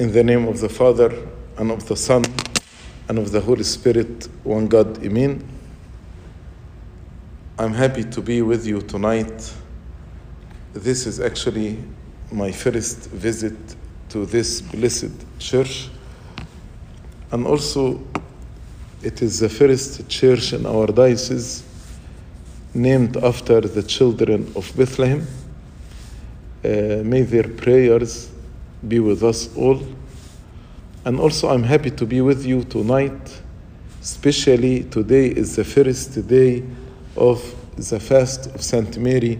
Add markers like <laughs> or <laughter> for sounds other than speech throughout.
In the name of the Father, and of the Son, and of the Holy Spirit, one God, Amen. I'm happy to be with you tonight. This is actually my first visit to this blessed church, and also it is the first church in our diocese named after the children of Bethlehem. Uh, may their prayers be with us all. And also, I'm happy to be with you tonight. Especially today is the first day of the fast of Saint Mary,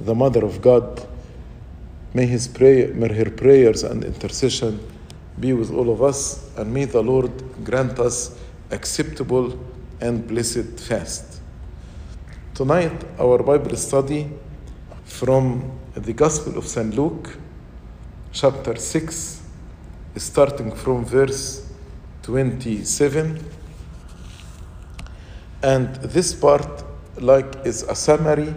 the Mother of God. May his prayer, may her prayers and intercession be with all of us, and may the Lord grant us acceptable and blessed fast. Tonight, our Bible study from the Gospel of St. Luke, chapter 6, starting from verse 27. And this part, like, is a summary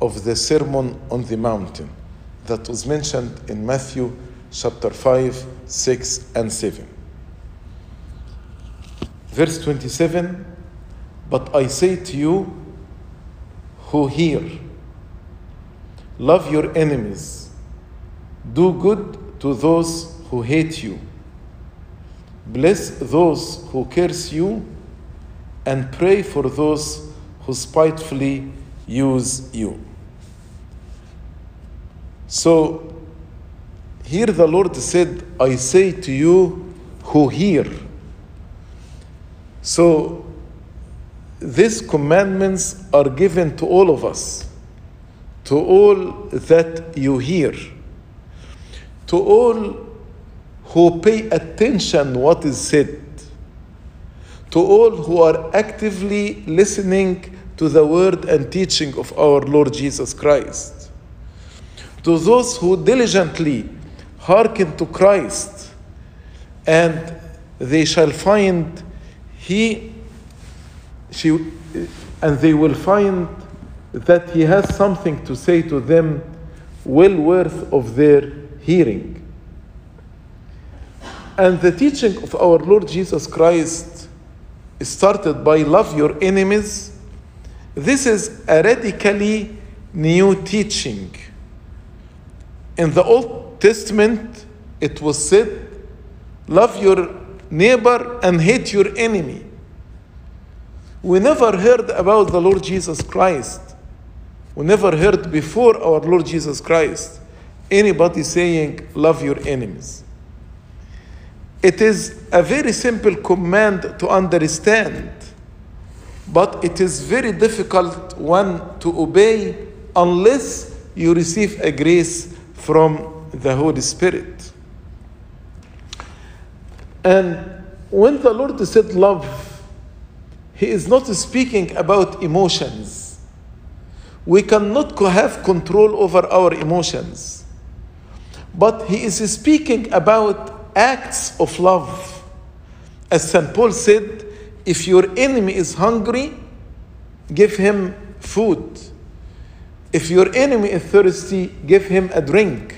of the Sermon on the Mountain that was mentioned in Matthew chapter 5, 6, and 7. Verse 27 But I say to you who hear, love your enemies, do good to those who hate you, bless those who curse you, and pray for those who spitefully use you. So, here the Lord said, I say to you who hear. So, these commandments are given to all of us, to all that you hear, to all who pay attention what is said, to all who are actively listening to the word and teaching of our Lord Jesus Christ, to those who diligently hearken to Christ, and they shall find he she, and they will find that he has something to say to them well worth of their hearing. And the teaching of our Lord Jesus Christ started by love your enemies. This is a radically new teaching. In the Old Testament, it was said, love your neighbor and hate your enemy. We never heard about the Lord Jesus Christ. We never heard before our Lord Jesus Christ anybody saying, Love your enemies. It is a very simple command to understand, but it is very difficult one to obey unless you receive a grace from the Holy Spirit. And when the Lord said love, he is not speaking about emotions. We cannot have control over our emotions. But he is speaking about acts of love. As St. Paul said, if your enemy is hungry, give him food. If your enemy is thirsty, give him a drink.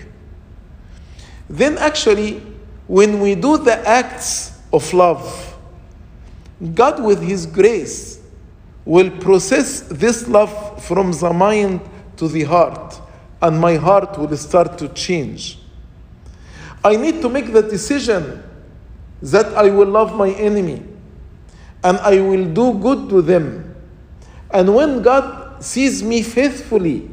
Then, actually, when we do the acts of love, God, with His grace, will process this love from the mind to the heart, and my heart will start to change. I need to make the decision that I will love my enemy and I will do good to them. And when God sees me faithfully,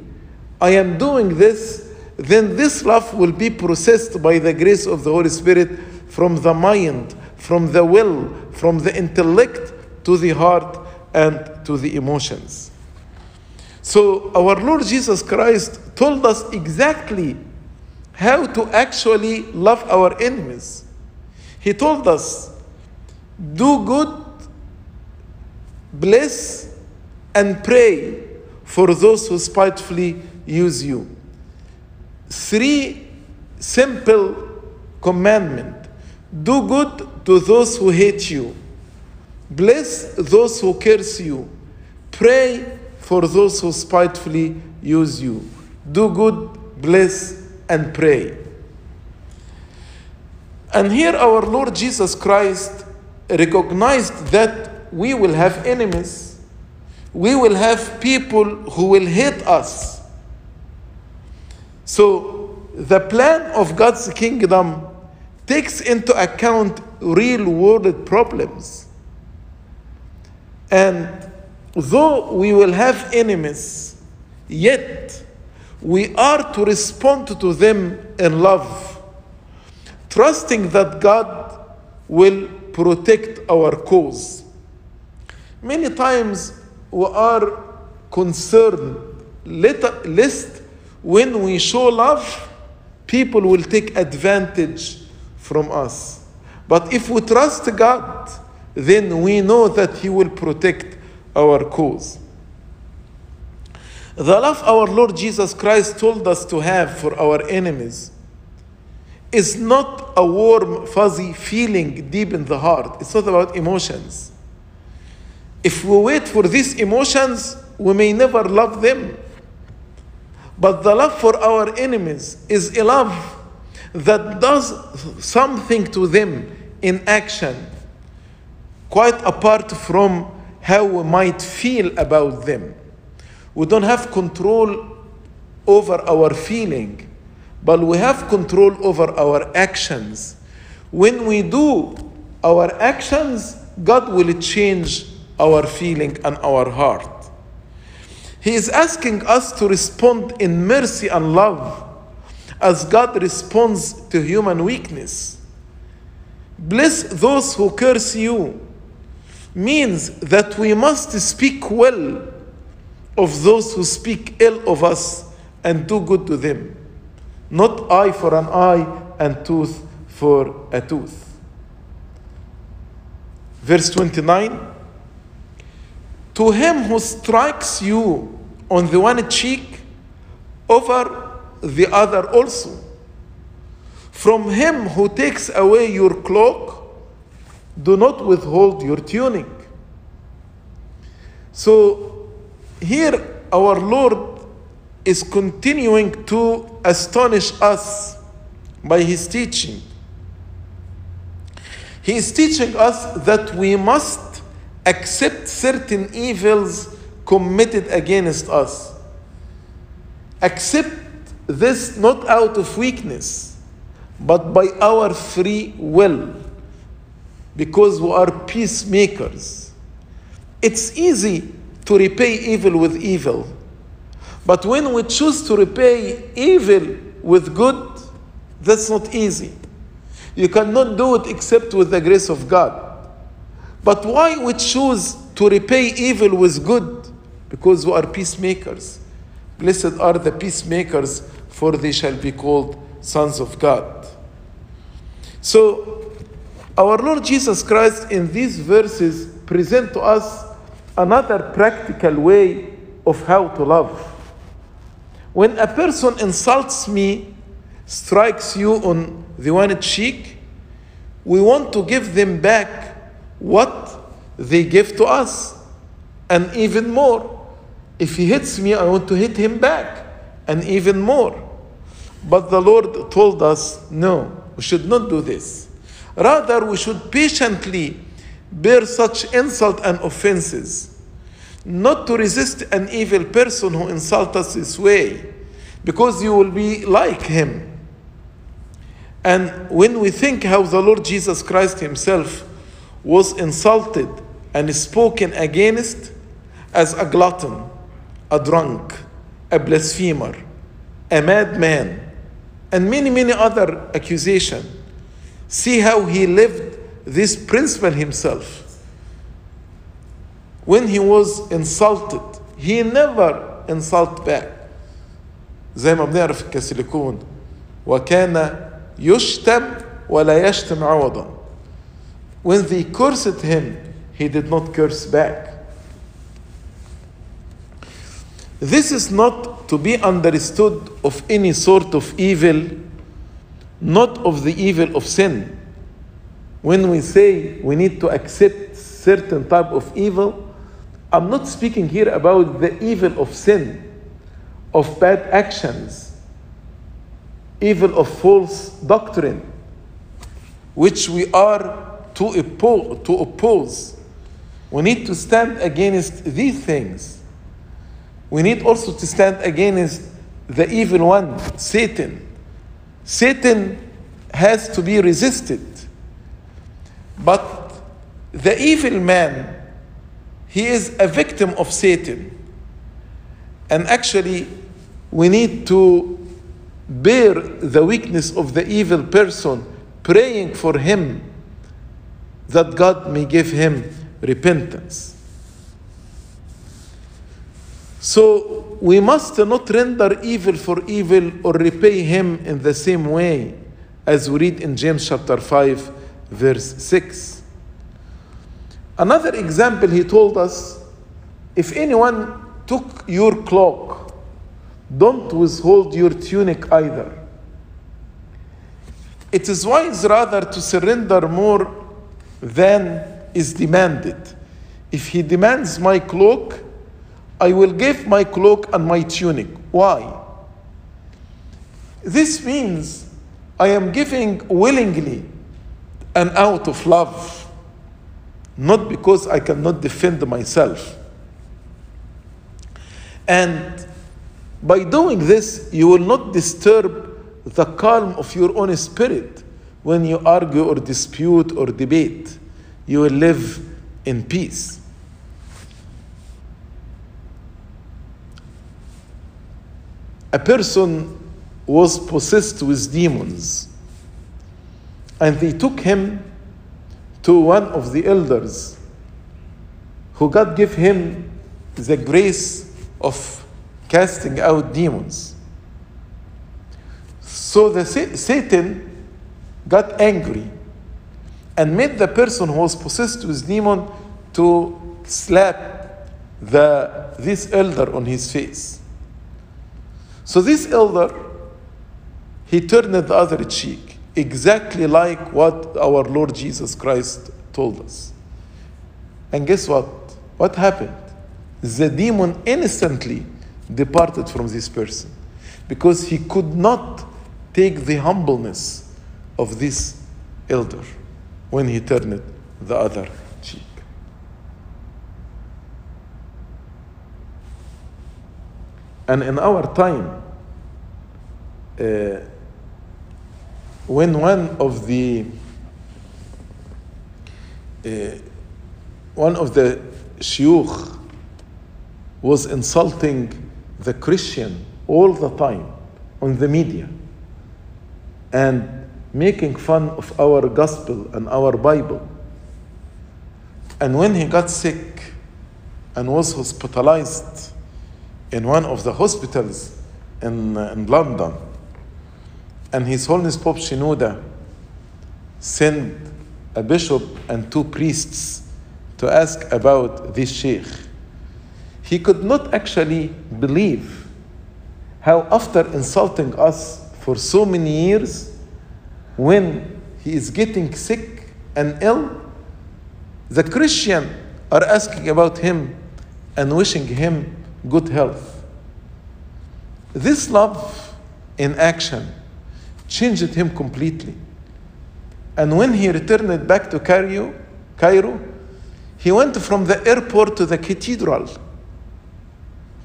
I am doing this, then this love will be processed by the grace of the Holy Spirit from the mind from the will, from the intellect to the heart and to the emotions. So, our Lord Jesus Christ told us exactly how to actually love our enemies. He told us, do good, bless, and pray for those who spitefully use you. Three simple commandments do good to those who hate you. Bless those who curse you. Pray for those who spitefully use you. Do good, bless, and pray. And here our Lord Jesus Christ recognized that we will have enemies. We will have people who will hate us. So the plan of God's kingdom takes into account real world problems. And though we will have enemies, yet we are to respond to them in love, trusting that God will protect our cause. Many times we are concerned lest when we show love, people will take advantage from us. But if we trust God, then we know that He will protect our cause. The love our Lord Jesus Christ told us to have for our enemies is not a warm, fuzzy feeling deep in the heart. It's not about emotions. If we wait for these emotions, we may never love them. But the love for our enemies is a love that does something to them in action, quite apart from how we might feel about them. We don't have control over our feeling, but we have control over our actions. When we do our actions, God will change our feeling and our heart. He is asking us to respond in mercy and love as God responds to human weakness. Bless those who curse you means that we must speak well of those who speak ill of us and do good to them, not eye for an eye and tooth for a tooth. Verse 29 To him who strikes you on the one cheek, over the other also. From him who takes away your cloak, do not withhold your tunic. So here our Lord is continuing to astonish us by his teaching. He is teaching us that we must accept certain evils committed against us. Accept this not out of weakness, but by our free will, because we are peacemakers. It's easy to repay evil with evil, but when we choose to repay evil with good, that's not easy. You cannot do it except with the grace of God. But why we choose to repay evil with good? Because we are peacemakers. Blessed are the peacemakers, for they shall be called sons of God. So, our Lord Jesus Christ in these verses present to us another practical way of how to love. When a person insults me, strikes you on the one cheek, we want to give them back what they give to us, and even more. If he hits me, I want to hit him back, and even more. But the Lord told us, no, we should not do this. Rather, we should patiently bear such insult and offenses, not to resist an evil person who insults us this way, because you will be like him. And when we think how the Lord Jesus Christ Himself was insulted and spoken against as a glutton, a drunk, a blasphemer, a madman, and many, many other accusations. See how he lived this principle himself, when he was insulted, he never insult back. زي ما بنعرف الكسلكون وكان يشتم ولا يشتم عوضا. When they cursed him, he did not curse back. This is not to be understood of any sort of evil, not of the evil of sin. When we say we need to accept certain type of evil, I'm not speaking here about the evil of sin, of bad actions, evil of false doctrine. which we are to oppose, to oppose. We need to stand against these things. We need also to stand against the evil one, Satan. Satan has to be resisted. But the evil man, he is a victim of Satan. And actually, we need to bear the weakness of the evil person, praying for him that God may give him repentance. So we must not render evil for evil or repay him in the same way as we read in James chapter 5, verse 6. Another example, he told us if anyone took your cloak, don't withhold your tunic either. It is wise rather to surrender more than is demanded. If he demands my cloak, I will give my cloak and my tunic. Why? This means I am giving willingly and out of love, not because I cannot defend myself. And by doing this, you will not disturb the calm of your own spirit when you argue or dispute or debate. You will live in peace. A person was possessed with demons, and they took him to one of the elders who God gave him the grace of casting out demons. So the Satan got angry and made the person who was possessed with demon to slap the, this elder on his face. So this elder, he turned the other cheek, exactly like what our Lord Jesus Christ told us. And guess what? What happened? The demon instantly departed from this person because he could not take the humbleness of this elder when he turned the other cheek. And in our time, uh, when one of the uh, one of the shiuch was insulting the Christian all the time on the media and making fun of our gospel and our Bible. And when he got sick and was hospitalized in one of the hospitals in, in London, and His Holiness Pope Shenouda sent a bishop and two priests to ask about this sheikh. He could not actually believe how, after insulting us for so many years, when he is getting sick and ill, the Christian are asking about him and wishing him good health. This love in action changed him completely. And when he returned back to Cairo, Cairo, he went from the airport to the cathedral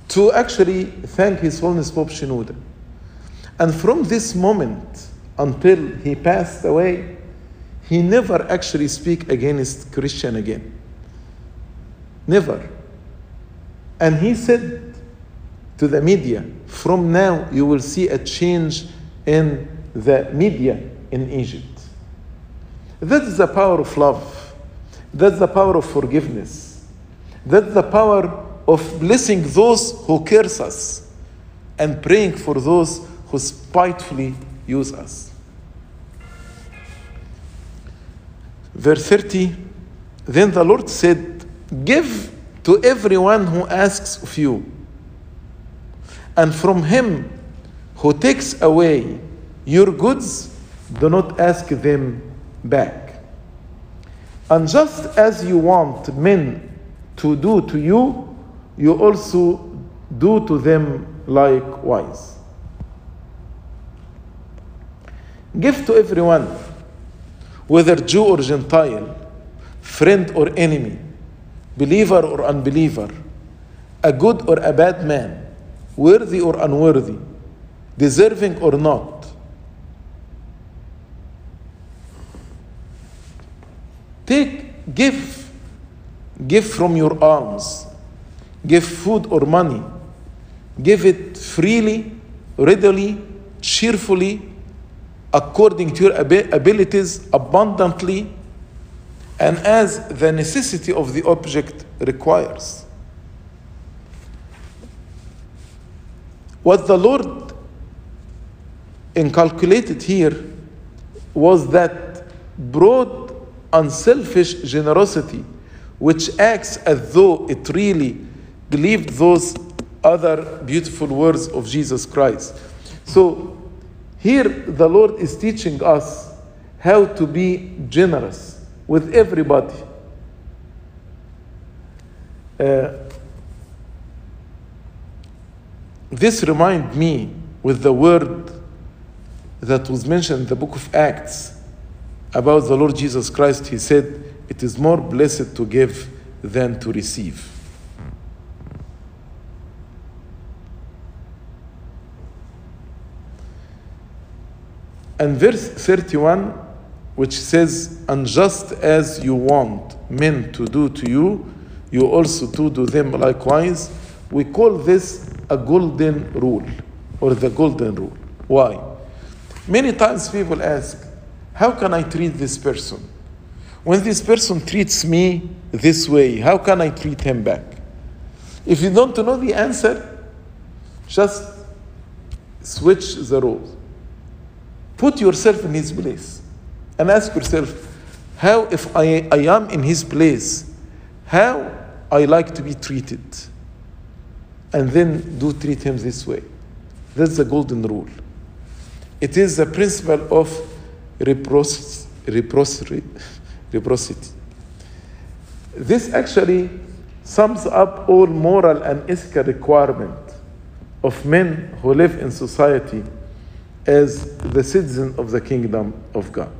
to actually thank His Holiness Pope Shenouda. And from this moment until he passed away, he never actually speak against Christian again. Never. And he said to the media, from now you will see a change in the media in Egypt. That's the power of love. That's the power of forgiveness. That's the power of blessing those who curse us and praying for those who spitefully use us. Verse 30 Then the Lord said, Give to everyone who asks of you, and from him who takes away your goods, do not ask them back. And just as you want men to do to you, you also do to them likewise. Give to everyone. whether Jew or Gentile, friend or enemy, believer or unbeliever, a good or a bad man, worthy or unworthy, deserving or not. Take, give, give from your alms, give food or money, give it freely, readily, cheerfully, according to your abilities, abundantly, and as the necessity of the object requires. What the Lord inculcated here was that broad, unselfish generosity, which acts as though it really believed those other beautiful words of Jesus Christ. So, here the Lord is teaching us how to be generous with everybody. Uh, this reminds me with the word that was mentioned in the book of Acts about the Lord Jesus Christ. He said, It is more blessed to give than to receive. And verse 31, which says, And just as you want men to do to you, you also to do them likewise. We call this a golden rule or the golden rule. Why? Many times people ask, How can I treat this person? When this person treats me this way, how can I treat him back? If you don't know the answer, just switch the roles. Put yourself in his place and ask yourself, how, if I, I am in his place, how I like to be treated? And then do treat him this way. That's the golden rule. It is the principle of reciprocity. This actually sums up all moral and ethical requirement of men who live in society as the citizen of the kingdom of God.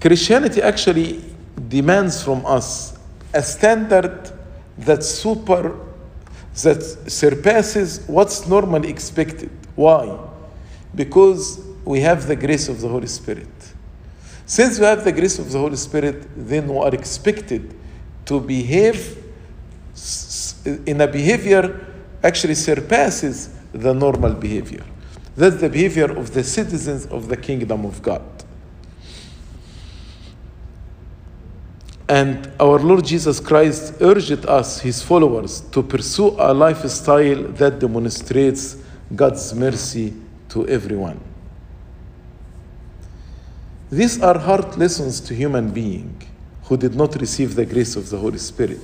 Christianity actually demands from us a standard that super that surpasses what's normally expected. Why? Because we have the grace of the Holy Spirit. Since we have the grace of the Holy Spirit, then we are expected to behave in a behavior actually surpasses the normal behavior. That's the behavior of the citizens of the kingdom of God. And our Lord Jesus Christ urged us, his followers, to pursue a lifestyle that demonstrates God's mercy to everyone. These are hard lessons to human beings who did not receive the grace of the Holy Spirit.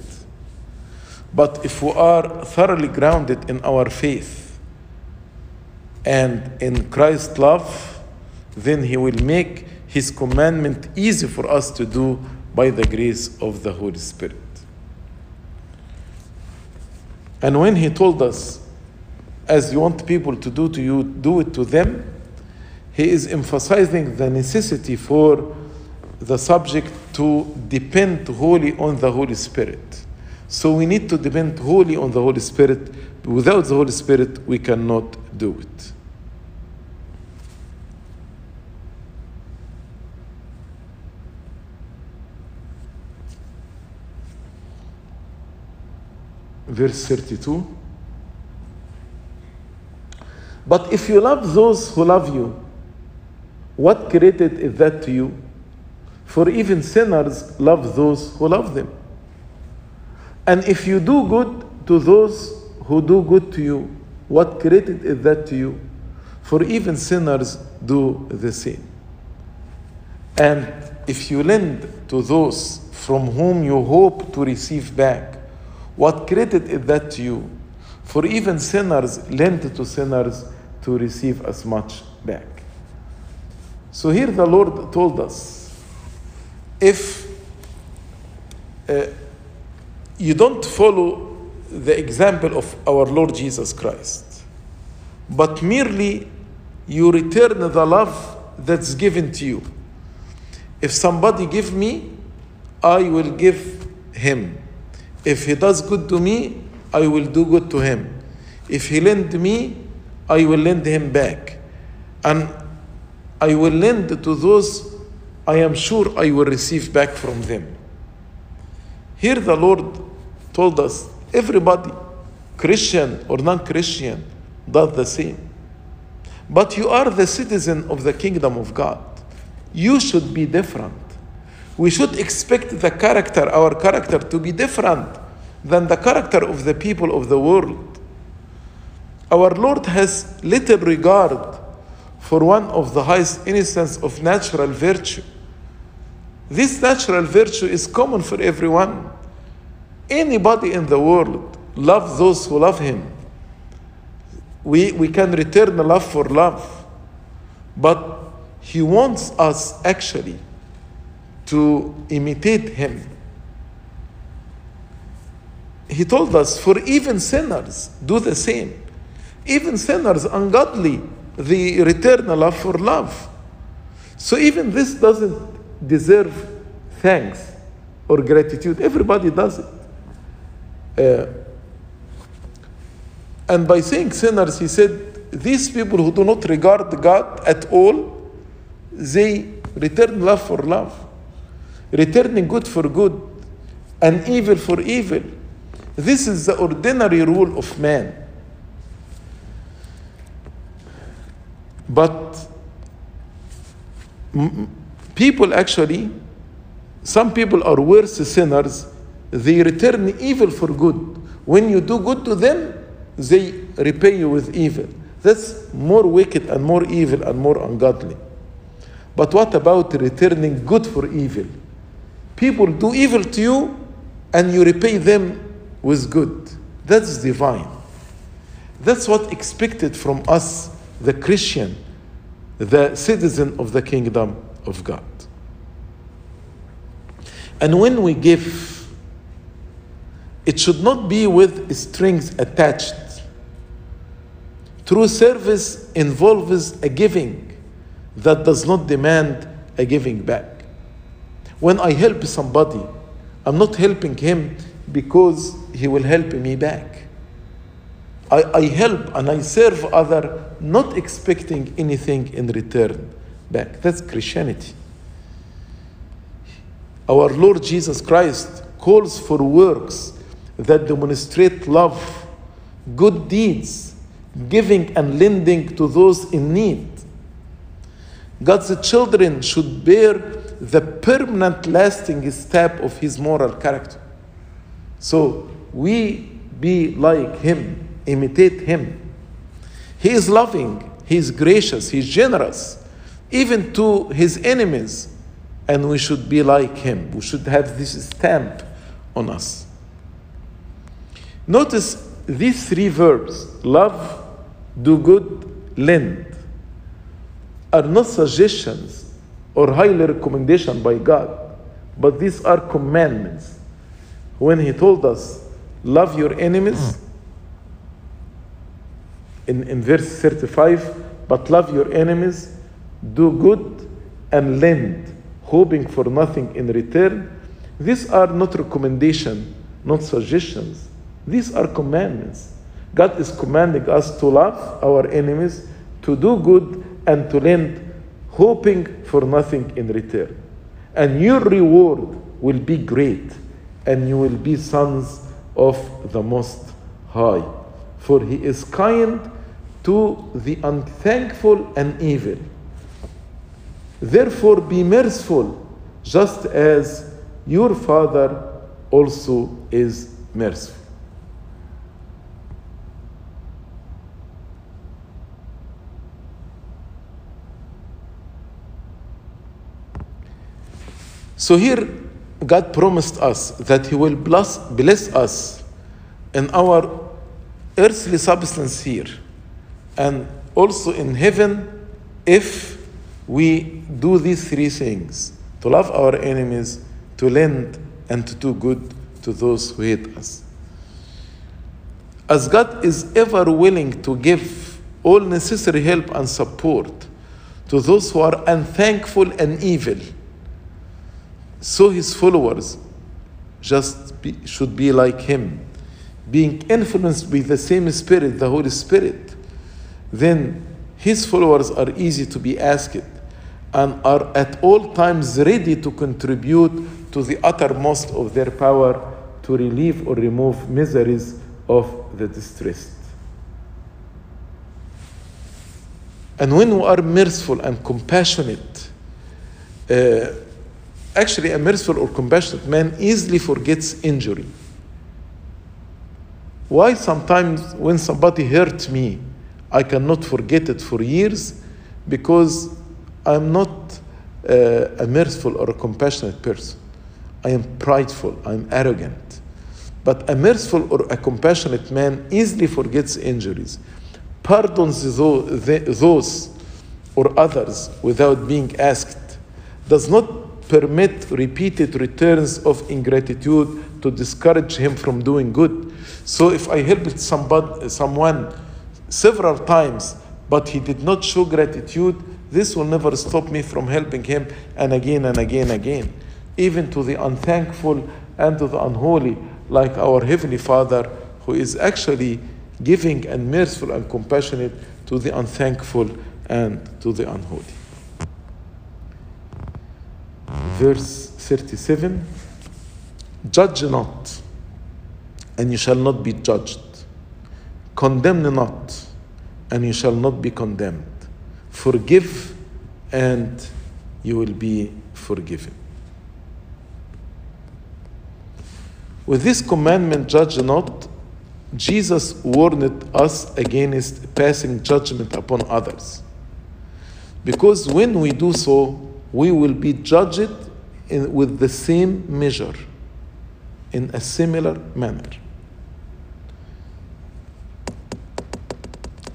But if we are thoroughly grounded in our faith and in Christ's love, then He will make His commandment easy for us to do by the grace of the Holy Spirit. And when He told us, as you want people to do to you, do it to them, He is emphasizing the necessity for the subject to depend wholly on the Holy Spirit. So we need to depend wholly on the Holy Spirit. Without the Holy Spirit, we cannot do it. Verse 32. But if you love those who love you, what credit is that to you? For even sinners love those who love them. And if you do good to those who do good to you, what credit is that to you? For even sinners do the same. And if you lend to those from whom you hope to receive back, what credit is that to you? For even sinners lend to sinners to receive as much back. So here the Lord told us if uh, you don't follow the example of our Lord Jesus Christ, but merely you return the love that's given to you. If somebody give me, I will give him. If he does good to me, I will do good to him. If he lend me, I will lend him back. And I will lend to those I am sure I will receive back from them. Here the Lord told us everybody, Christian or non Christian, does the same. But you are the citizen of the kingdom of God. You should be different. We should expect the character, our character, to be different than the character of the people of the world. Our Lord has little regard for one of the highest instances of natural virtue. This natural virtue is common for everyone. Anybody in the world loves those who love him. We, we can return love for love. But he wants us actually to imitate him. He told us, for even sinners, do the same. Even sinners, ungodly, they return love for love. So even this doesn't deserve thanks or gratitude. Everybody does it. Uh, and by saying sinners, he said, these people who do not regard God at all, they return love for love, returning good for good and evil for evil. This is the ordinary rule of man. But people actually, some people are worse sinners, they return evil for good. When you do good to them, they repay you with evil. That's more wicked and more evil and more ungodly. But what about returning good for evil? People do evil to you and you repay them with good. That's divine. That's what expected from us the Christian, the citizen of the kingdom of God. And when we give, it should not be with strings attached. True service involves a giving that does not demand a giving back. When I help somebody, I'm not helping him because he will help me back. I, I help and I serve other not expecting anything in return back. That's Christianity. Our Lord Jesus Christ calls for works that demonstrate love, good deeds, giving and lending to those in need. God's children should bear the permanent, lasting stamp of His moral character. So we be like Him, imitate Him. He is loving, He is gracious, He is generous, even to His enemies, and we should be like Him. We should have this stamp on us. Notice these three verbs love, do good, lend are not suggestions or highly recommendation by God, but these are commandments. When He told us, love your enemies, in, in verse 35, but love your enemies, do good, and lend, hoping for nothing in return. These are not recommendation, not suggestions. These are commandments. God is commanding us to love our enemies, to do good, and to lend, hoping for nothing in return. And your reward will be great, and you will be sons of the Most High. For he is kind to the unthankful and evil. Therefore, be merciful, just as your Father also is merciful. So here, God promised us that He will bless, bless us in our earthly substance here and also in heaven if we do these three things to love our enemies, to lend, and to do good to those who hate us. As God is ever willing to give all necessary help and support to those who are unthankful and evil. So his followers just be, should be like him, being influenced by the same Spirit, the Holy Spirit. Then his followers are easy to be asked and are at all times ready to contribute to the uttermost of their power to relieve or remove miseries of the distressed. And when we are merciful and compassionate, uh, actually, a merciful or compassionate man easily forgets injury. Why sometimes when somebody hurts me, I cannot forget it for years? Because I'm not uh, a merciful or a compassionate person. I am prideful, I'm arrogant. But a merciful or a compassionate man easily forgets injuries, pardons those or others without being asked, does not permit repeated returns of ingratitude to discourage him from doing good. So if I helped somebody, someone several times, but he did not show gratitude, this will never stop me from helping him and again and again and again, even to the unthankful and to the unholy, like our Heavenly Father, who is actually giving and merciful and compassionate to the unthankful and to the unholy. Verse 37 Judge not, and you shall not be judged. Condemn not, and you shall not be condemned. Forgive, and you will be forgiven. With this commandment, judge not, Jesus warned us against passing judgment upon others. Because when we do so, we will be judged in, with the same measure, in a similar manner.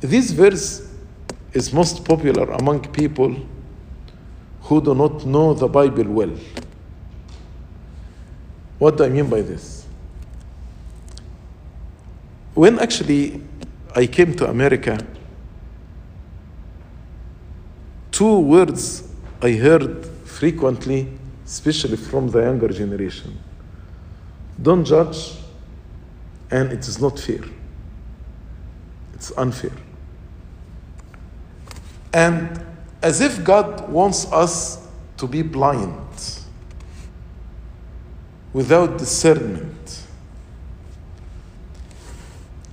This verse is most popular among people who do not know the Bible well. What do I mean by this? When actually I came to America, two words I heard frequently, especially from the younger generation don't judge, and it is not fair. It's unfair. And as if God wants us to be blind without discernment.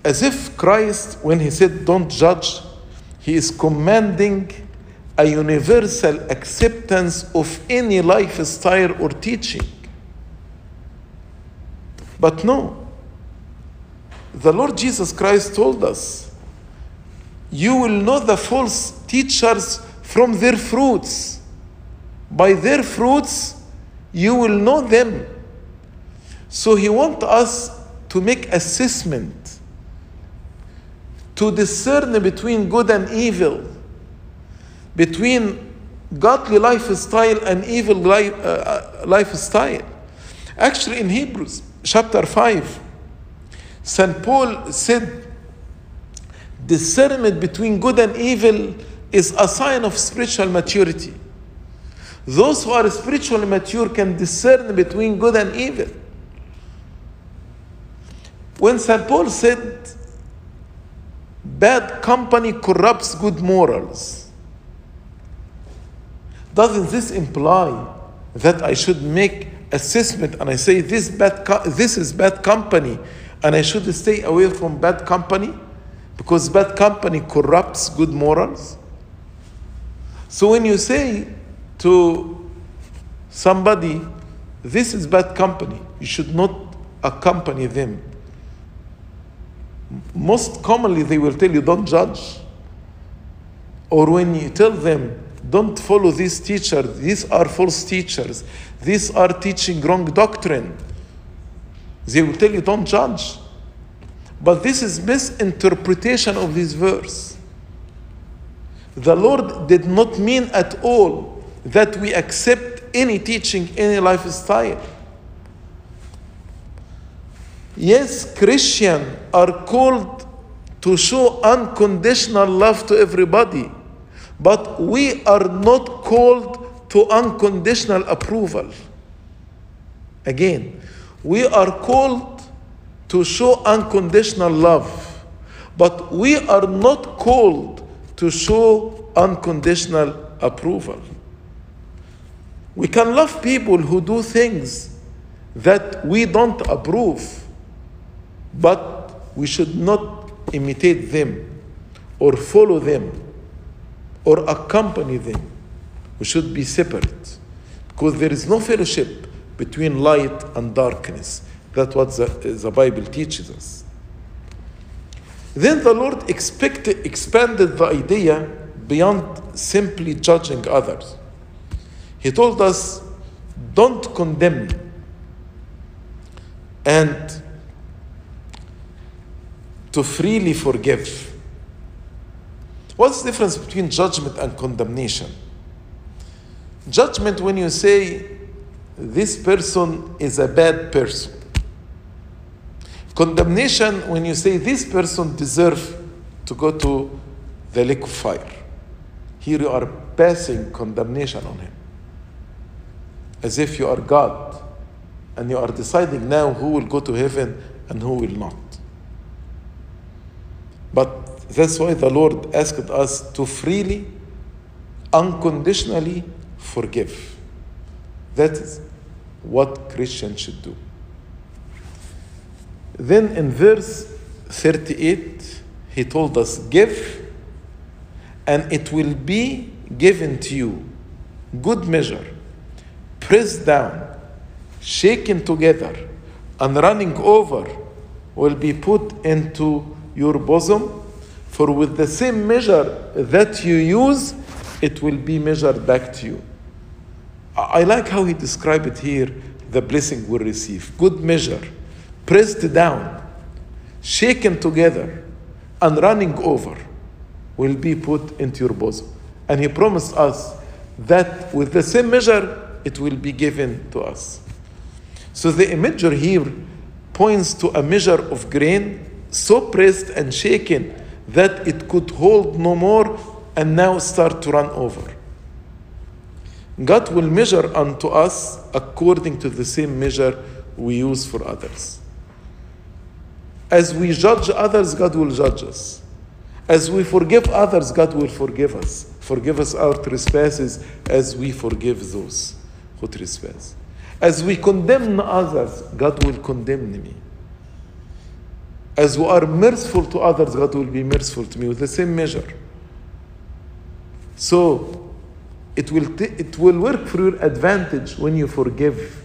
As if Christ, when he said, Don't judge, he is commanding a universal acceptance of any lifestyle or teaching. But no, the Lord Jesus Christ told us, You will know the false teachers from their fruits. By their fruits, you will know them. So he wants us to make assessment, to discern between good and evil, between godly lifestyle and evil life, uh, lifestyle. Actually, in Hebrews chapter 5, St. Paul said, discernment between good and evil is a sign of spiritual maturity. Those who are spiritually mature can discern between good and evil. When St. Paul said, bad company corrupts good morals, doesn't this imply that I should make assessment and I say this bad this is bad company and I should stay away from bad company because bad company corrupts good morals? So when you say to somebody, this is bad company, you should not accompany them. Most commonly, they will tell you, don't judge. Or when you tell them, don't follow these teachers, these are false teachers, these are teaching wrong doctrine, they will tell you, don't judge. But this is misinterpretation of this verse. The Lord did not mean at all that we accept any teaching, any lifestyle. Yes, Christians are called to show unconditional love to everybody, but we are not called to unconditional approval. Again, we are called to show unconditional love, but we are not called to show unconditional approval. We can love people who do things that we don't approve, but we should not imitate them or follow them or accompany them. We should be separate because there is no fellowship between light and darkness. That's what the, the Bible teaches us. Then the Lord expected, expanded the idea beyond simply judging others. He told us, don't condemn and to freely forgive. What's the difference between judgment and condemnation? Judgment, when you say this person is a bad person. Condemnation, when you say this person deserves to go to the lake of fire. Here you are passing condemnation on him. As if you are God and you are deciding now who will go to heaven and who will not. But that's why the Lord asked us to freely, unconditionally forgive. That is what Christians should do. Then in verse 38, he told us, Give, and it will be given to you. Good measure, pressed down, shaken together, and running over will be put into your bosom. For with the same measure that you use, it will be measured back to you. I like how he described it here the blessing we'll receive. Good measure, pressed down, shaken together, and running over will be put into your bosom. And he promised us that with the same measure, it will be given to us. So the imagery here points to a measure of grain so pressed and shaken that it could hold no more and now start to run over. God will measure unto us according to the same measure we use for others. As we judge others, God will judge us. As we forgive others, God will forgive us. Forgive us our trespasses as we forgive those who trespass. As we condemn others, God will condemn me. As we are merciful to others, God will be merciful to me with the same measure. So, it will, t- it will work for your advantage when you forgive,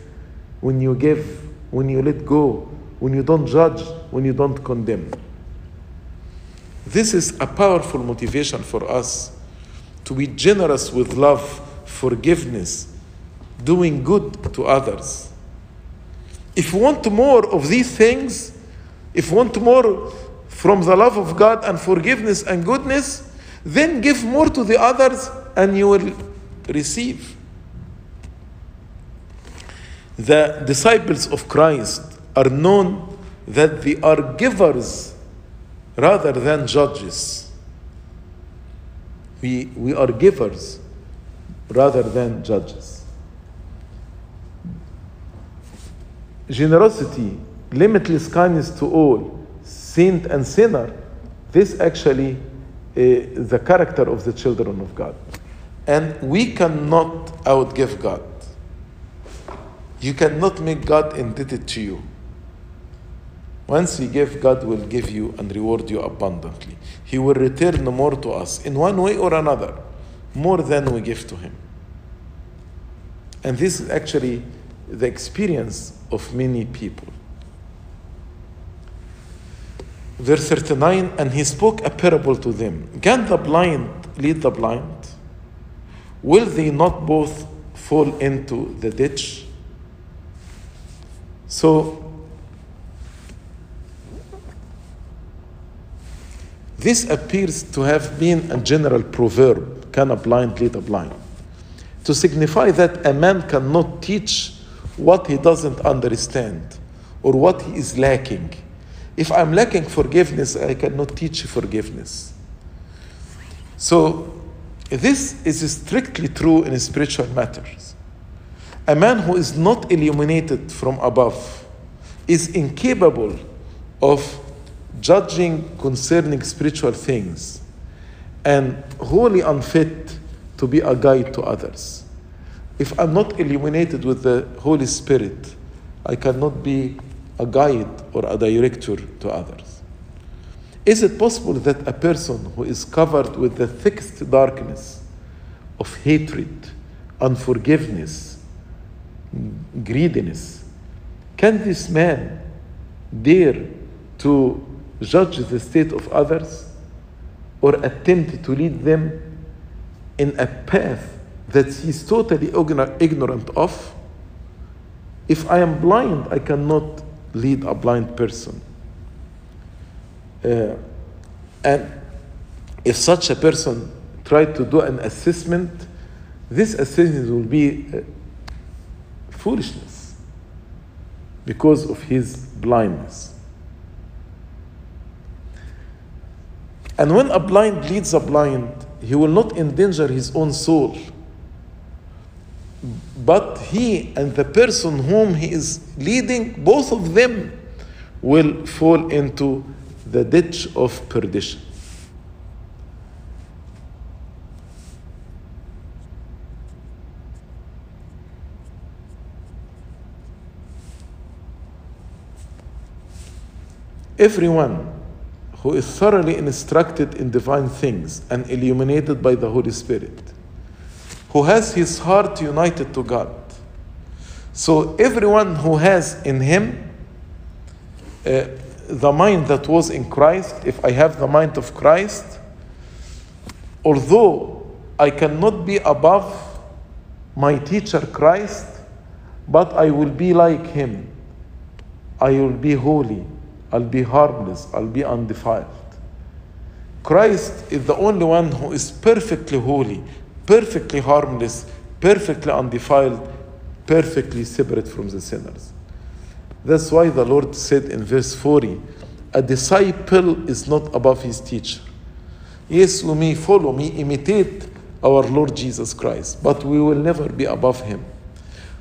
when you give, when you let go, when you don't judge, when you don't condemn. This is a powerful motivation for us to be generous with love, forgiveness, doing good to others. If we want more of these things, if want more from the love of God and forgiveness and goodness, then give more to the others and you will receive. The disciples of Christ are known that they are givers rather than judges. We, we are givers rather than judges. Generosity, limitless kindness to all, saint and sinner, this actually uh, the character of the children of God. And we cannot outgive God. You cannot make God indebted to you. Once we give, God will give you and reward you abundantly. He will return more to us in one way or another, more than we give to Him. And this is actually the experience of many people. Verse 39 And he spoke a parable to them Can the blind lead the blind? Will they not both fall into the ditch? So, this appears to have been a general proverb can a blind lead a blind? To signify that a man cannot teach what he doesn't understand or what he is lacking. If I'm lacking forgiveness, I cannot teach forgiveness. So, this is strictly true in spiritual matters. A man who is not illuminated from above is incapable of judging concerning spiritual things and wholly unfit to be a guide to others. If I'm not illuminated with the Holy Spirit, I cannot be a guide or a director to others. Is it possible that a person who is covered with the thickest darkness of hatred, unforgiveness, greediness, can this man dare to judge the state of others or attempt to lead them in a path that he's totally ignorant of? If I am blind, I cannot lead a blind person. Uh, and if such a person tried to do an assessment, this assessment will be uh, foolishness because of his blindness. And when a blind leads a blind, he will not endanger his own soul. But he and the person whom he is leading, both of them will fall into the ditch of perdition. Everyone who is thoroughly instructed in divine things and illuminated by the Holy Spirit, who has his heart united to God. So, everyone who has in him uh, the mind that was in Christ, if I have the mind of Christ, although I cannot be above my teacher Christ, but I will be like him. I will be holy. I'll be harmless. I'll be undefiled. Christ is the only one who is perfectly holy, perfectly harmless, perfectly undefiled, perfectly separate from the sinners. That's why the Lord said in verse 40 a disciple is not above his teacher. Yes, we may follow, may imitate our Lord Jesus Christ, but we will never be above him.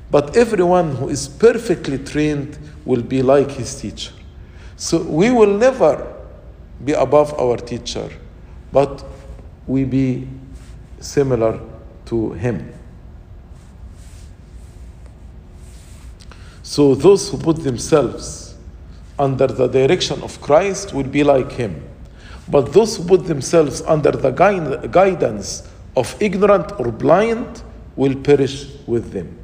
But everyone who is perfectly trained will be like his teacher. So we will never be above our teacher, but we be similar to him. So those who put themselves under the direction of Christ will be like him. But those who put themselves under the guidance of ignorant or blind will perish with them.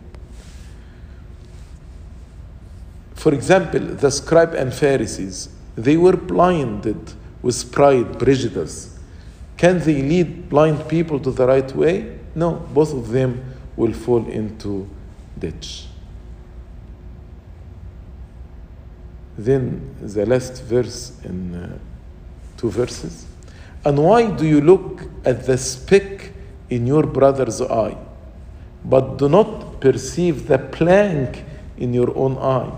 For example, the scribe and Pharisees, they were blinded with pride, prejudice. Can they lead blind people to the right way? No, both of them will fall into ditch. Then the last verse in uh, two verses. And why do you look at the speck in your brother's eye, but do not perceive the plank in your own eye?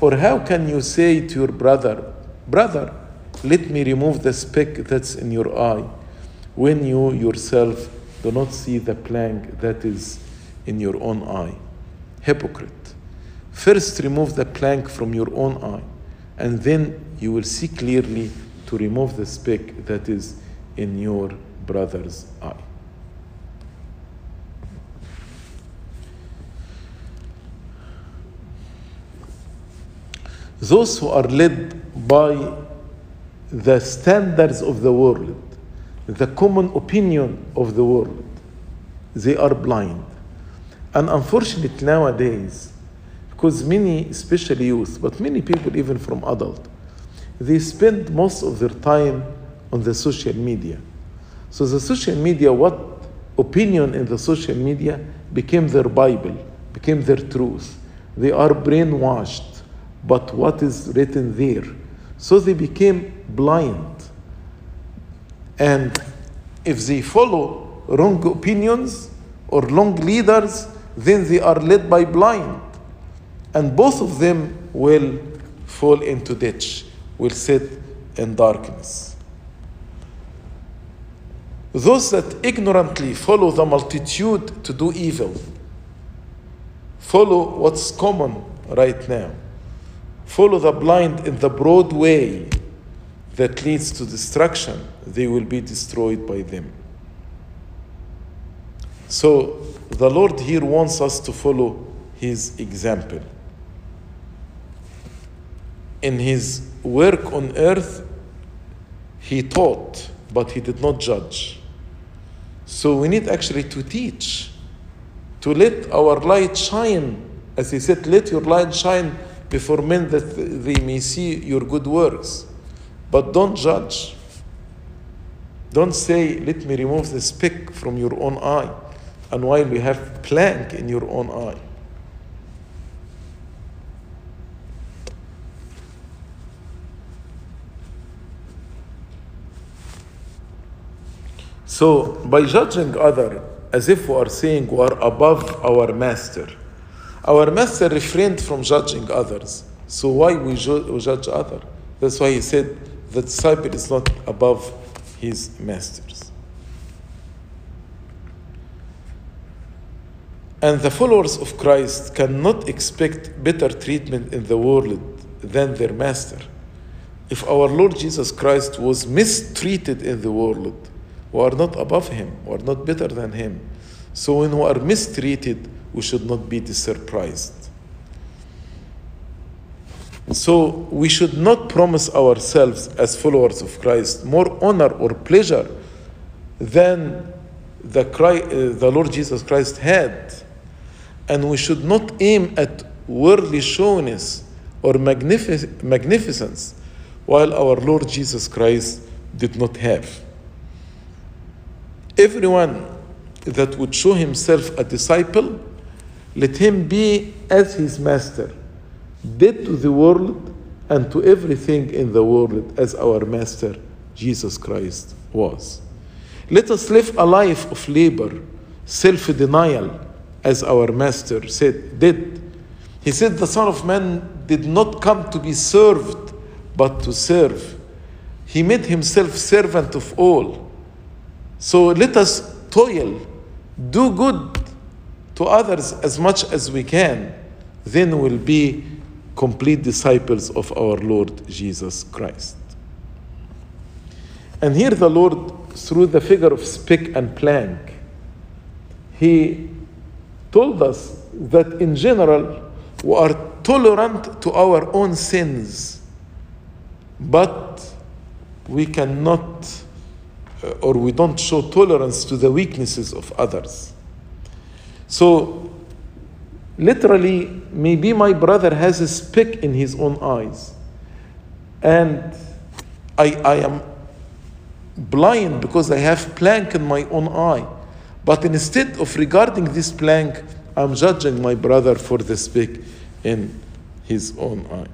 Or how can you say to your brother, Brother, let me remove the speck that's in your eye, when you yourself do not see the plank that is in your own eye? Hypocrite. First, remove the plank from your own eye, and then you will see clearly to remove the speck that is in your brother's eye. Those who are led by the standards of the world, the common opinion of the world, they are blind. And unfortunately, nowadays, because many, especially youth, but many people, even from adult, they spend most of their time on the social media. So the social media, what opinion in the social media became their Bible, became their truth. They are brainwashed, but what is written there. So they became blind. And if they follow wrong opinions or wrong leaders, then they are led by blind and both of them will fall into ditch. will sit in darkness. Those that ignorantly follow the multitude to do evil, follow what's common right now, follow the blind in the broad way that leads to destruction, they will be destroyed by them. So the Lord here wants us to follow his example. In his work on earth, he taught, but he did not judge. So we need actually to teach, to let our light shine. As he said, let your light shine before men that they may see your good works. But don't judge. Don't say, let me remove the speck from your own eye, and while you have plank in your own eye. So, by judging other as if we are saying we are above our master, our master refrained from judging others. So why we, ju- judge other? That's why he said the disciple is not above his masters. And the followers of Christ cannot expect better treatment in the world than their master. If our Lord Jesus Christ was mistreated in the world, we are not above him, we are not better than him. So when we are mistreated, we should not be surprised. So we should not promise ourselves as followers of Christ more honor or pleasure than the, Christ, uh, the Lord Jesus Christ had. And we should not aim at worldly showness or magnific- magnificence while our Lord Jesus Christ did not have. Everyone that would show himself a disciple, let him be as his master, dead to the world and to everything in the world as our master Jesus Christ was. Let us live a life of labor, self denial, as our master said, did. He said, The Son of Man did not come to be served, but to serve. He made himself servant of all. So let us toil, do good to others as much as we can. Then we'll be complete disciples of our Lord Jesus Christ. And here the Lord, through the figure of speck and plank, He told us that in general we are tolerant to our own sins, but we cannot uh, or we don't show tolerance to the weaknesses of others. So, literally, maybe my brother has a speck in his own eyes, and I, I am blind because I have plank in my own eye. But instead of regarding this plank, I'm judging my brother for the speck in his own eye.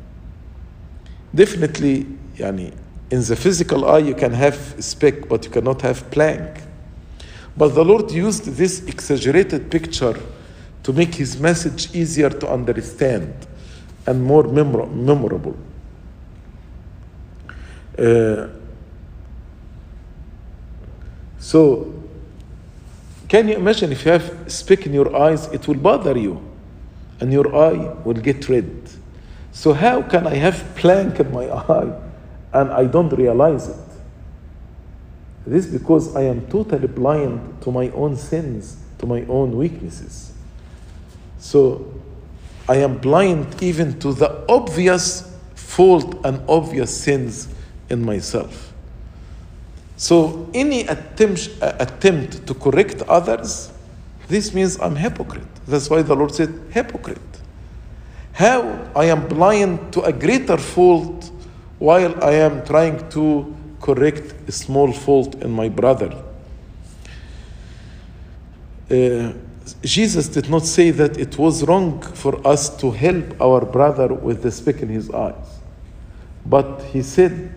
Definitely, yani, in the physical eye, you can have speck, but you cannot have plank. But the Lord used this exaggerated picture to make his message easier to understand and more memor- memorable. Uh, so, can you imagine if you have speck in your eyes, it will bother you, and your eye will get red. So, how can I have plank in my <laughs> eye and I don't realize it? This because I am totally blind to my own sins, to my own weaknesses. So, I am blind even to the obvious fault and obvious sins in myself. So, any attempt, attempt to correct others, this means I'm hypocrite. That's why the Lord said, hypocrite. How I am blind to a greater fault while I am trying to correct a small fault in my brother. Uh, Jesus did not say that it was wrong for us to help our brother with the speck in his eyes. But he said,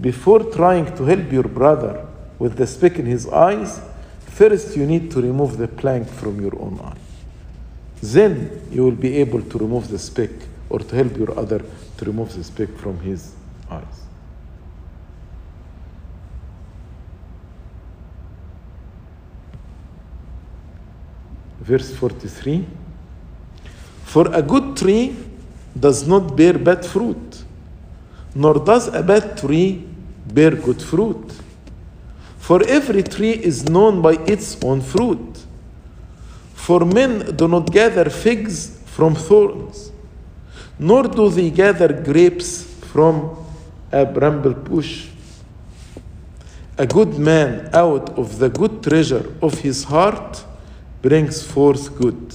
before trying to help your brother with the speck in his eyes, first you need to remove the plank from your own eye. Then you will be able to remove the speck or to help your other to remove the speck from his eyes. Verse 43 For a good tree does not bear bad fruit, nor does a bad tree bear good fruit. For every tree is known by its own fruit. For men do not gather figs from thorns, nor do they gather grapes from a bramble bush. A good man out of the good treasure of his heart brings forth good,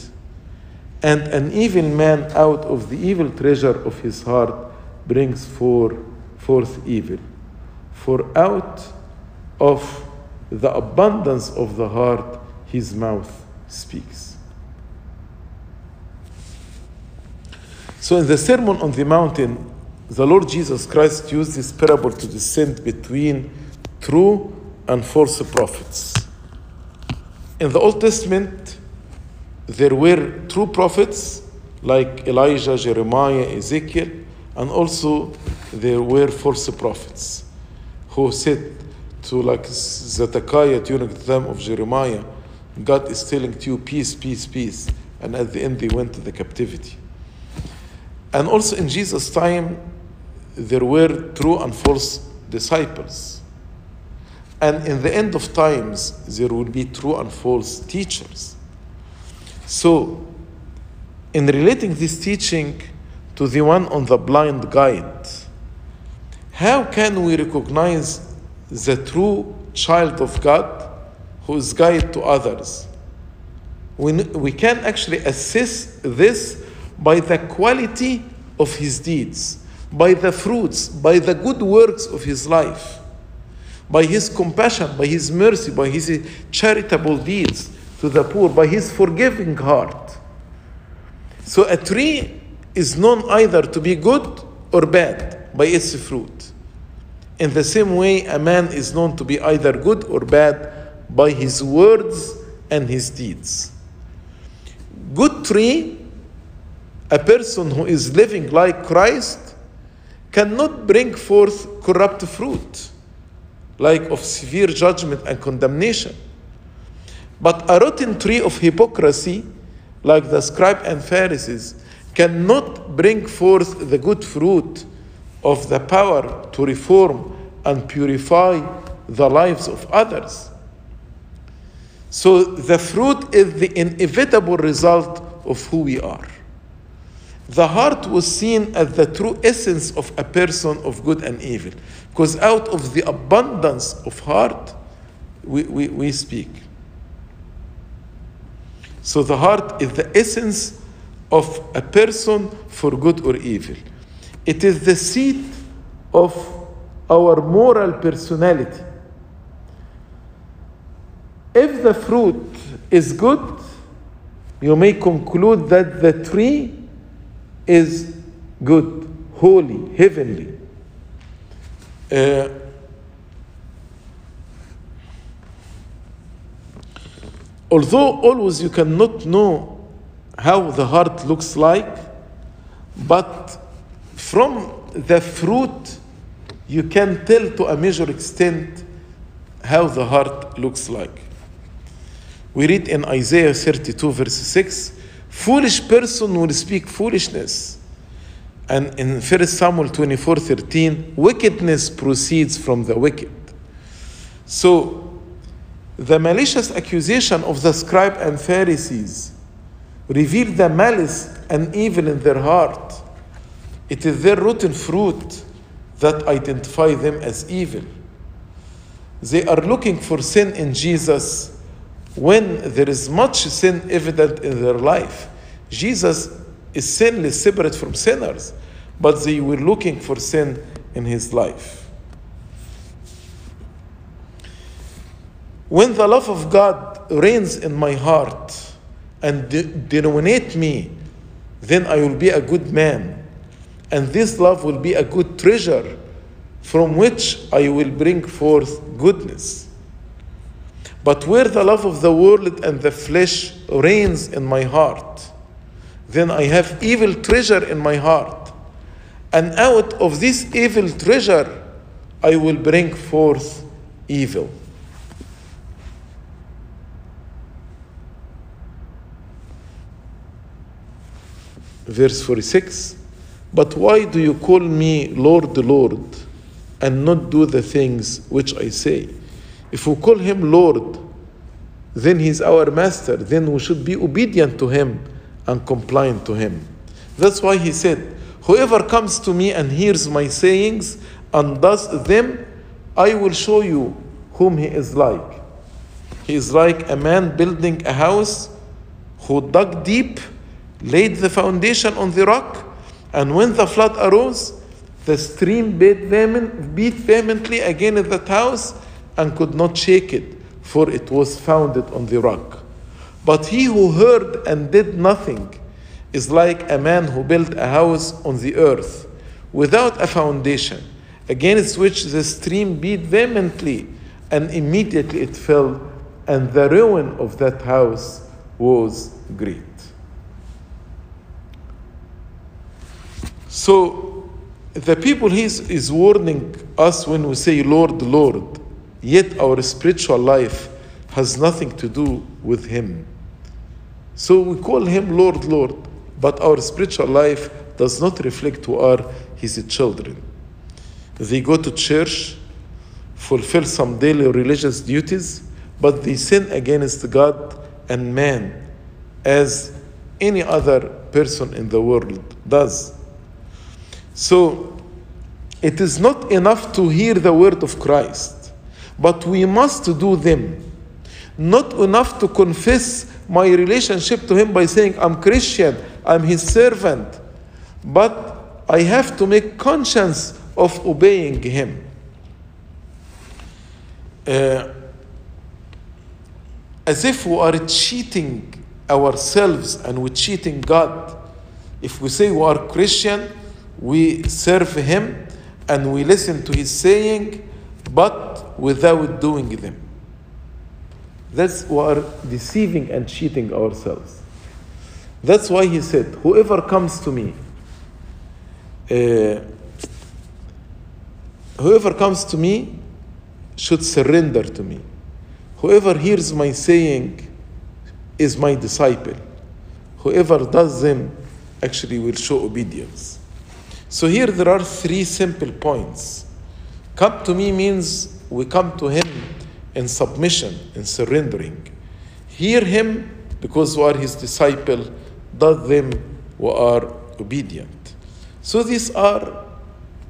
and an evil man out of the evil treasure of his heart brings for, forth evil. For out of the abundance of the heart his mouth speaks. So, in the Sermon on the Mountain, the Lord Jesus Christ used this parable to discern between true and false prophets. In the Old Testament, there were true prophets like Elijah, Jeremiah, Ezekiel, and also there were false prophets who said to like Zedekiah during the time of Jeremiah, God is telling to you peace, peace, peace, and at the end they went to the captivity. And also in Jesus' time, there were true and false disciples. And in the end of times, there will be true and false teachers. So, in relating this teaching to the one on the blind guide, how can we recognize the true child of God who is guide to others? We, we can actually assess this by the quality of his deeds, by the fruits, by the good works of his life, by his compassion, by his mercy, by his charitable deeds to the poor, by his forgiving heart. So a tree is known either to be good or bad by its fruit. In the same way, a man is known to be either good or bad by his words and his deeds. Good tree, a person who is living like Christ, cannot bring forth corrupt fruit, like of severe judgment and condemnation. But a rotten tree of hypocrisy, like the scribe and Pharisees, cannot bring forth the good fruit of the power to reform and purify the lives of others. So the fruit is the inevitable result of who we are. The heart was seen as the true essence of a person of good and evil, because out of the abundance of heart, we, we, we speak. So the heart is the essence of a person for good or evil. It is the seat of our moral personality. If the fruit is good, you may conclude that the tree is good, holy, heavenly. Uh, although always you cannot know how the heart looks like, but from the fruit you can tell to a major extent how the heart looks like. We read in Isaiah 32, verse 6 Foolish person will speak foolishness. And in 1 Samuel 24, 13, wickedness proceeds from the wicked. So, the malicious accusation of the scribe and Pharisees revealed the malice and evil in their heart. It is their rotten fruit that identify them as evil. They are looking for sin in Jesus when there is much sin evident in their life. Jesus is sinless, separate from sinners, but they were looking for sin in his life. When the love of God reigns in my heart and de- denominate me, then I will be a good man. And this love will be a good treasure from which I will bring forth goodness. But where the love of the world and the flesh reigns in my heart, then I have evil treasure in my heart. And out of this evil treasure, I will bring forth evil. Verse 46 But why do you call me Lord, Lord, and not do the things which I say? If we call him Lord, then he's our master, then we should be obedient to him and compliant to him. That's why he said, Whoever comes to me and hears my sayings and does them, I will show you whom he is like. He is like a man building a house who dug deep, laid the foundation on the rock, and when the flood arose, the stream beat, vehement, beat vehemently against that house and could not shake it, for it was founded on the rock. But he who heard and did nothing is like a man who built a house on the earth without a foundation, against which the stream beat vehemently, and immediately it fell, and the ruin of that house was great. So, the people he is, warning us when we say, Lord, Lord, yet our spiritual life has nothing to do with him. So we call him Lord, Lord, but our spiritual life does not reflect who are his children. They go to church, fulfill some daily religious duties, but they sin against God and man as any other person in the world does. So it is not enough to hear the word of Christ, but we must do them. Not enough to confess my relationship to Him by saying, I'm Christian, I'm His servant, but I have to make conscience of obeying Him. Uh, as if we are cheating ourselves and we're cheating God. If we say we are Christian, we serve Him and we listen to His saying, but without doing them. That's we are deceiving and cheating ourselves. That's why He said, Whoever comes to me, uh, whoever comes to me should surrender to me. Whoever hears my saying is my disciple. Whoever does them actually will show obedience. So here there are three simple points. Come to me means we come to him in submission, in surrendering. Hear him because you are his disciple, does them who are obedient. So these are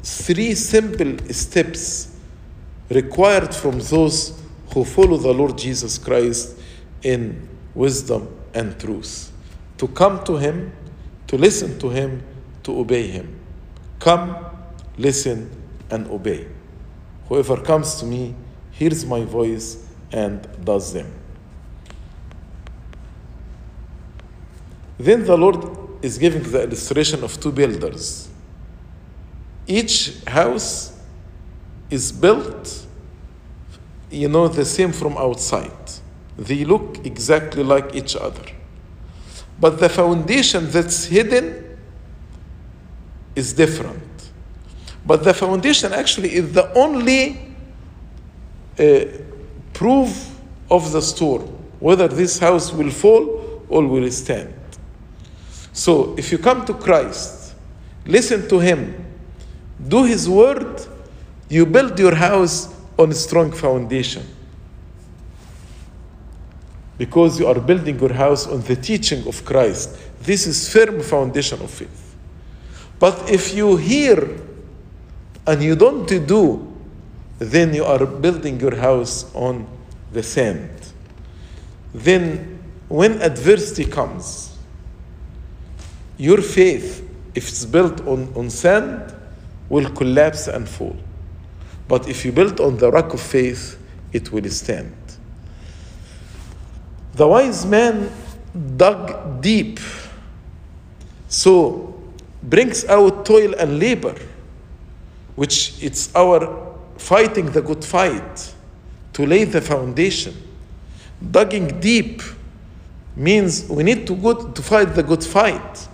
three simple steps required from those who follow the Lord Jesus Christ in wisdom and truth. To come to Him, to listen to Him, to obey Him. Come, listen, and obey. Whoever comes to me hears my voice and does them. Then the Lord is giving the illustration of two builders. Each house is built, you know, the same from outside. They look exactly like each other. But the foundation that's hidden is different. But the foundation actually is the only uh, proof of the storm, whether this house will fall or will stand. So if you come to Christ, listen to Him, do His word, you build your house on a strong foundation. Because you are building your house on the teaching of Christ. This is firm foundation of faith. But if you hear and you don't do, then you are building your house on the sand. Then when adversity comes, your faith, if it's built on, on sand, will collapse and fall. But if you build on the rock of faith, it will stand. The wise man dug deep, so brings out toil and labor, which it's our fighting the good fight to lay the foundation. Digging deep means we need to go to fight the good fight.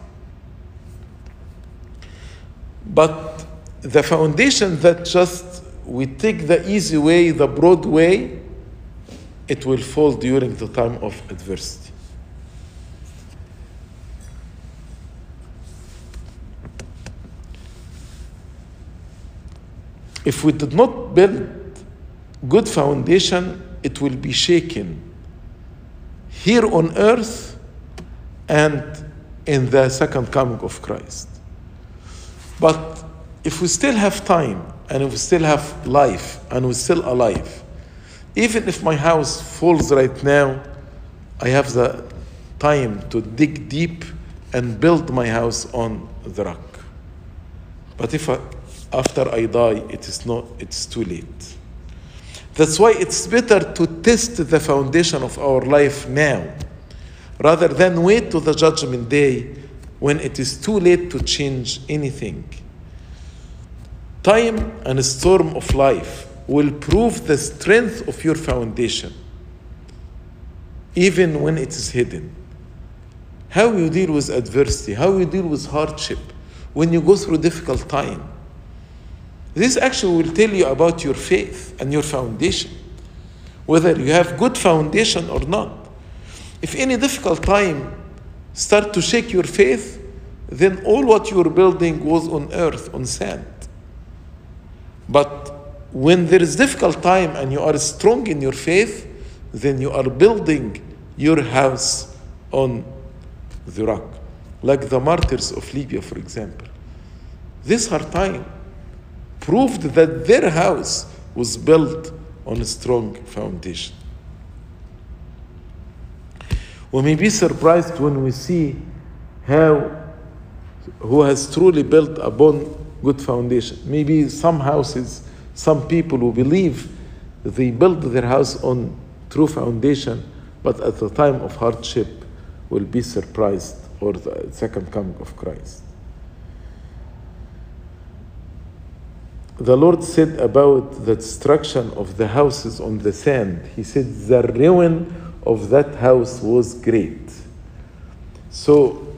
But the foundation that just we take the easy way, the broad way, it will fall during the time of adversity. If we did not build good foundation, it will be shaken here on earth and in the second coming of Christ. But if we still have time and if we still have life and we're still alive, even if my house falls right now, I have the time to dig deep and build my house on the rock. But if I, after I die, it is not, it's too late. That's why it's better to test the foundation of our life now rather than wait to the judgment day when it is too late to change anything. Time and storm of life will prove the strength of your foundation, even when it is hidden. How you deal with adversity, how you deal with hardship when you go through difficult time. This actually will tell you about your faith and your foundation, whether you have good foundation or not. If any difficult time start to shake your faith, then all what you're building was on earth, on sand. But when there is difficult time and you are strong in your faith, then you are building your house on the rock. Like the martyrs of Libya, for example. This hard time proved that their house was built on a strong foundation. We may be surprised when we see how who has truly built upon good foundation. Maybe some houses, some people who believe they build their house on true foundation, but at the time of hardship will be surprised or the second coming of Christ. The Lord said about the destruction of the houses on the sand, He said, the ruin of that house was great. So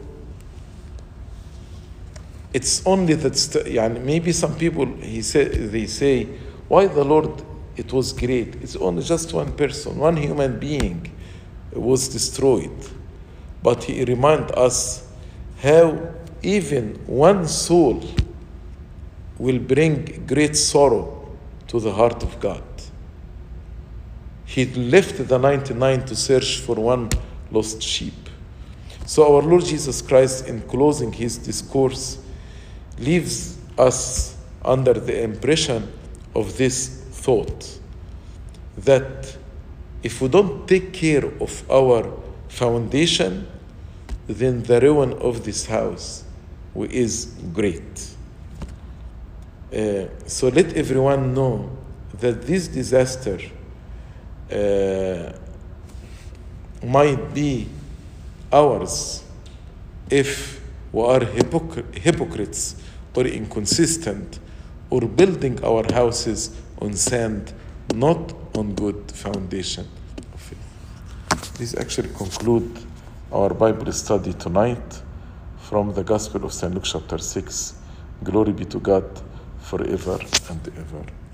it's only that st- يعني maybe some people he say, they say why the lord it was great it's only just one person one human being was destroyed but he remind us how even one soul will bring great sorrow to the heart of god he left the 99 to search for one lost sheep so our lord jesus christ in closing his discourse leaves us under the impression of this thought that if we don't take care of our foundation, then the ruin of this house is great. Uh, so let everyone know that this disaster uh, might be ours if we are hypocr- hypocrites or inconsistent or building our houses on sand, not on good foundation. This actually conclude our Bible study tonight from the Gospel of St. Luke chapter 6. Glory be to God forever and ever.